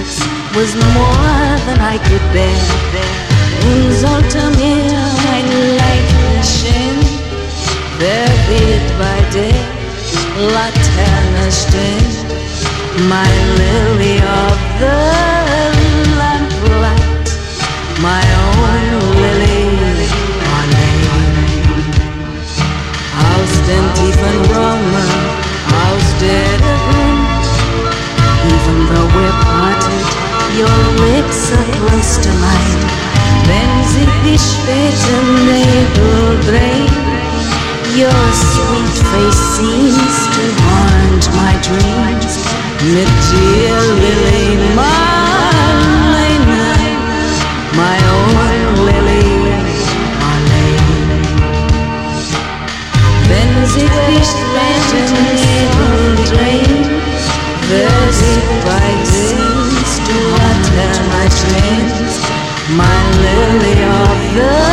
yours was more than I could bear. Zoltamir, I like Shin, buried by day, La Terna My lily of the Klosterlein, wenn sich die späten Nebel drehen. Your sweet face seems to haunt my dreams. Mit dir, Lily, my own Lily, Marlene. Wenn sich die my lily of the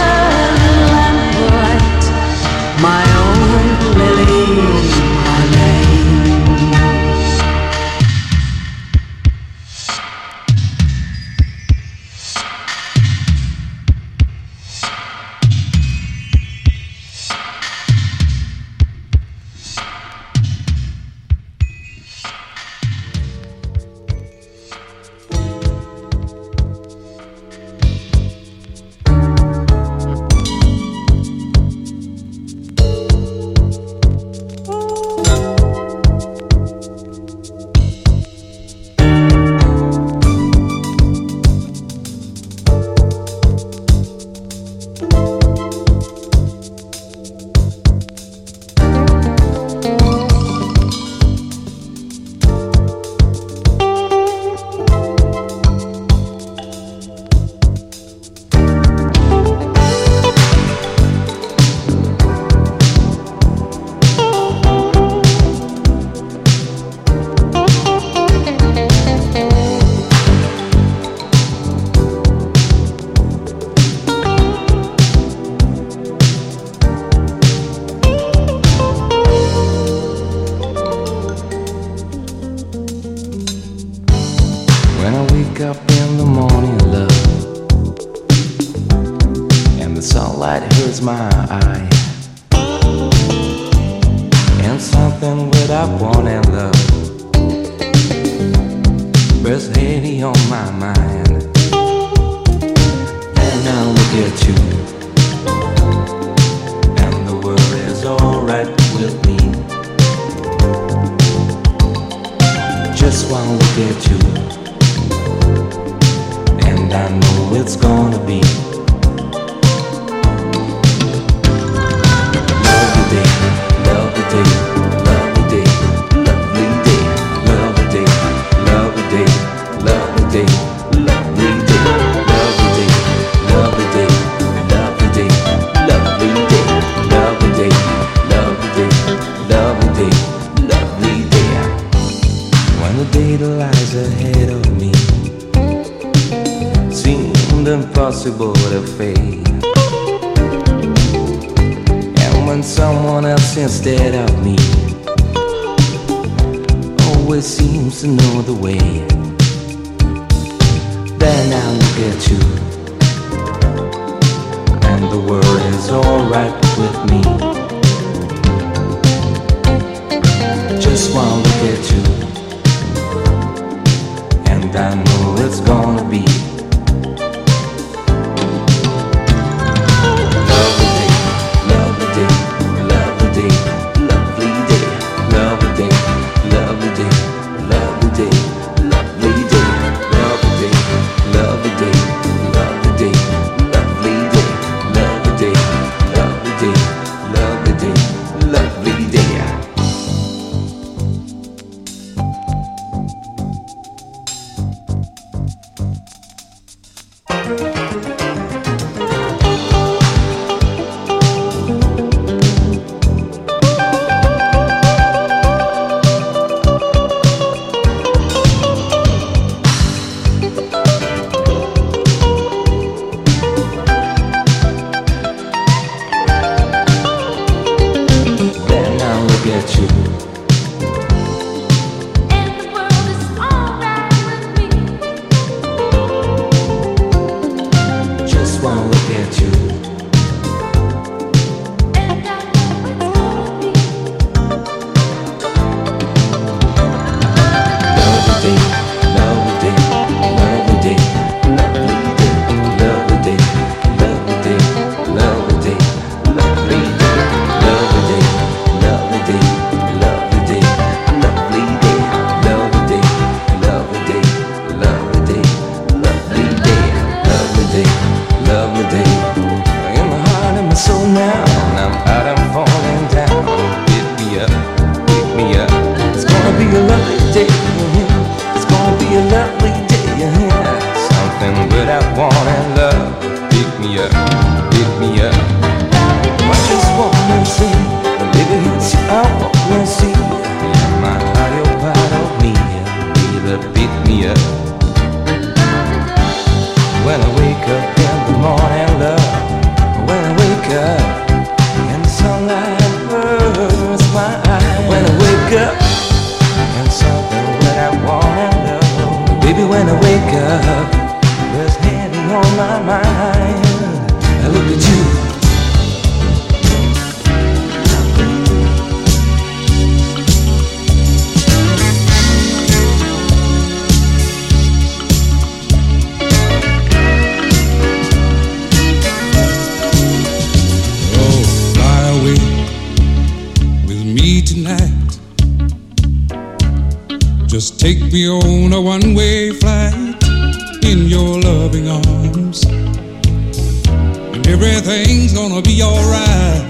Everything's gonna be alright.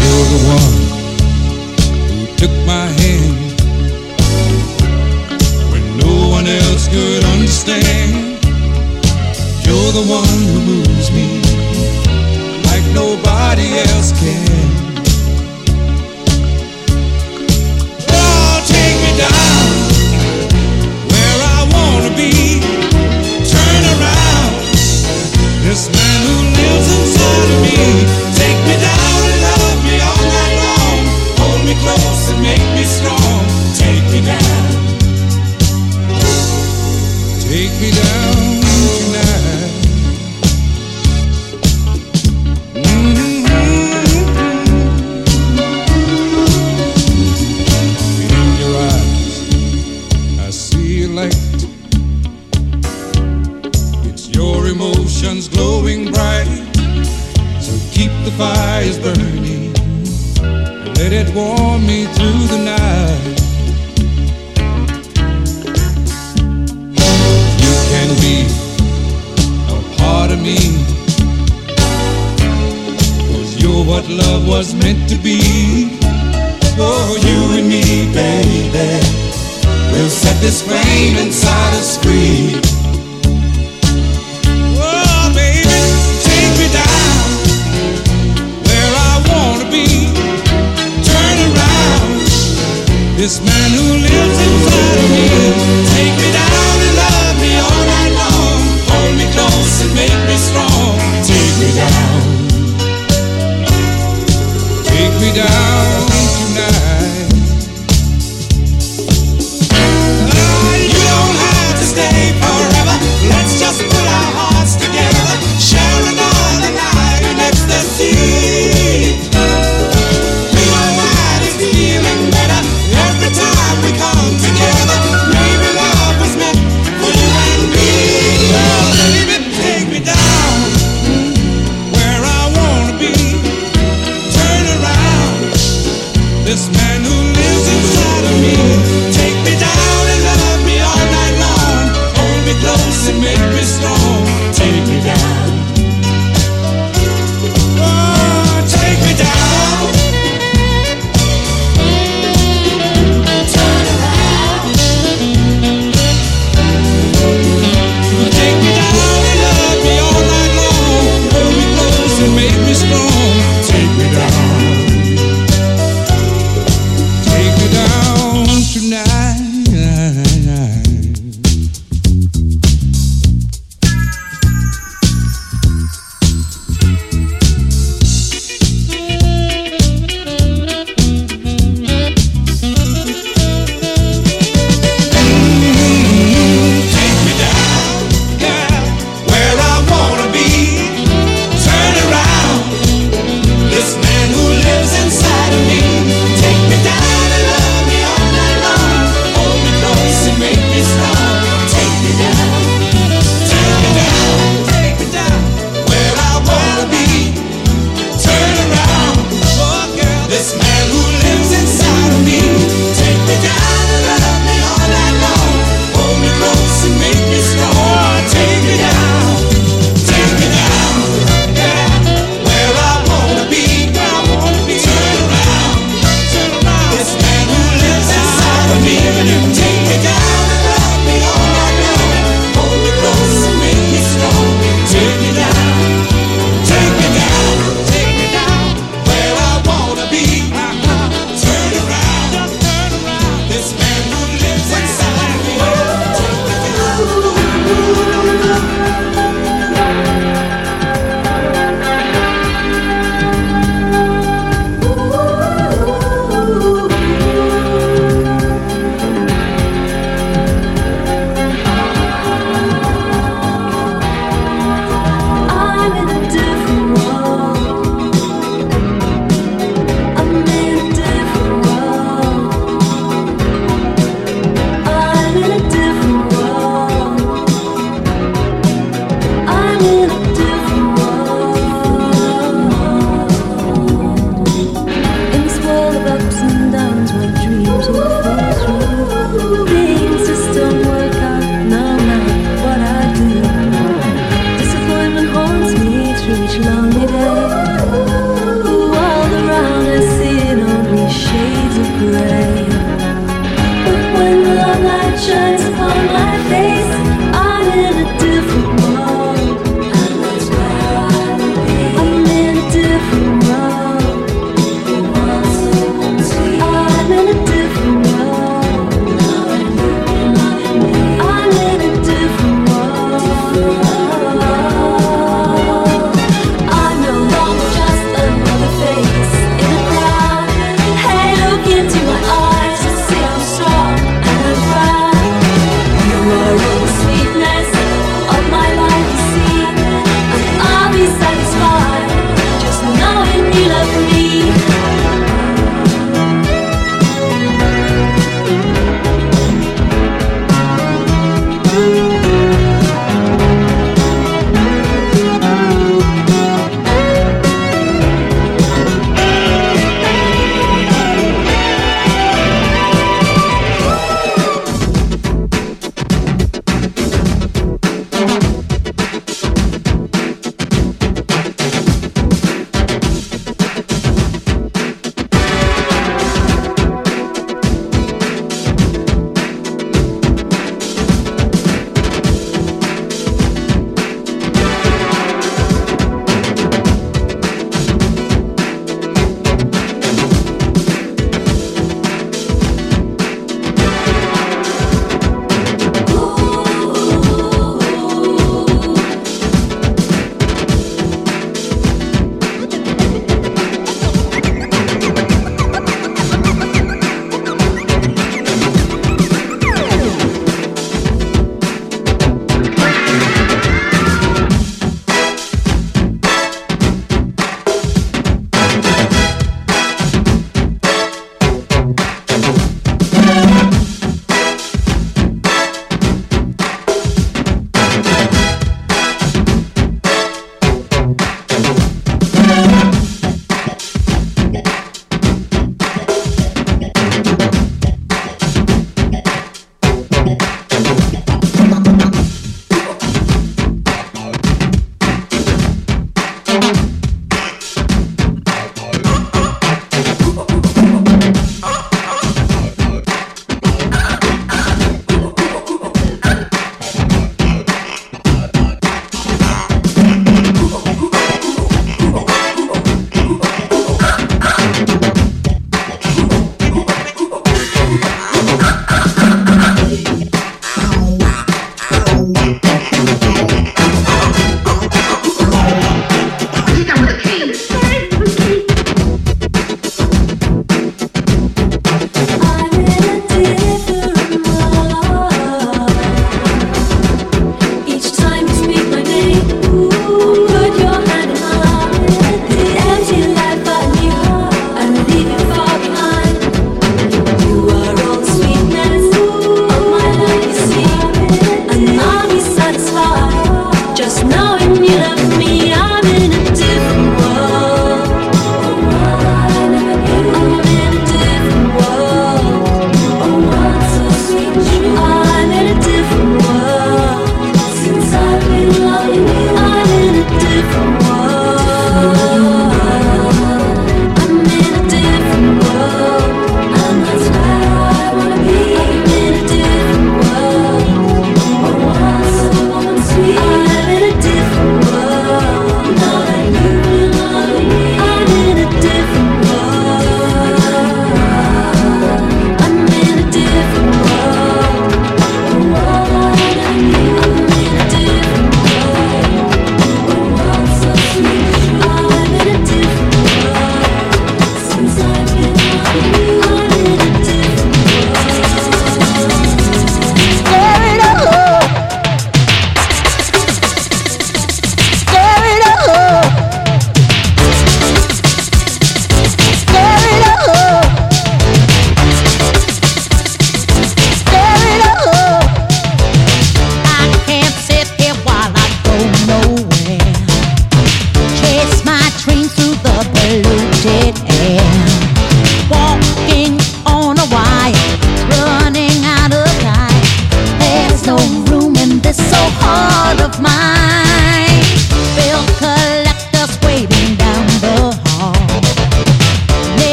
You're the one who took my hand when no one else could understand. You're the one who moves me like nobody else can. This man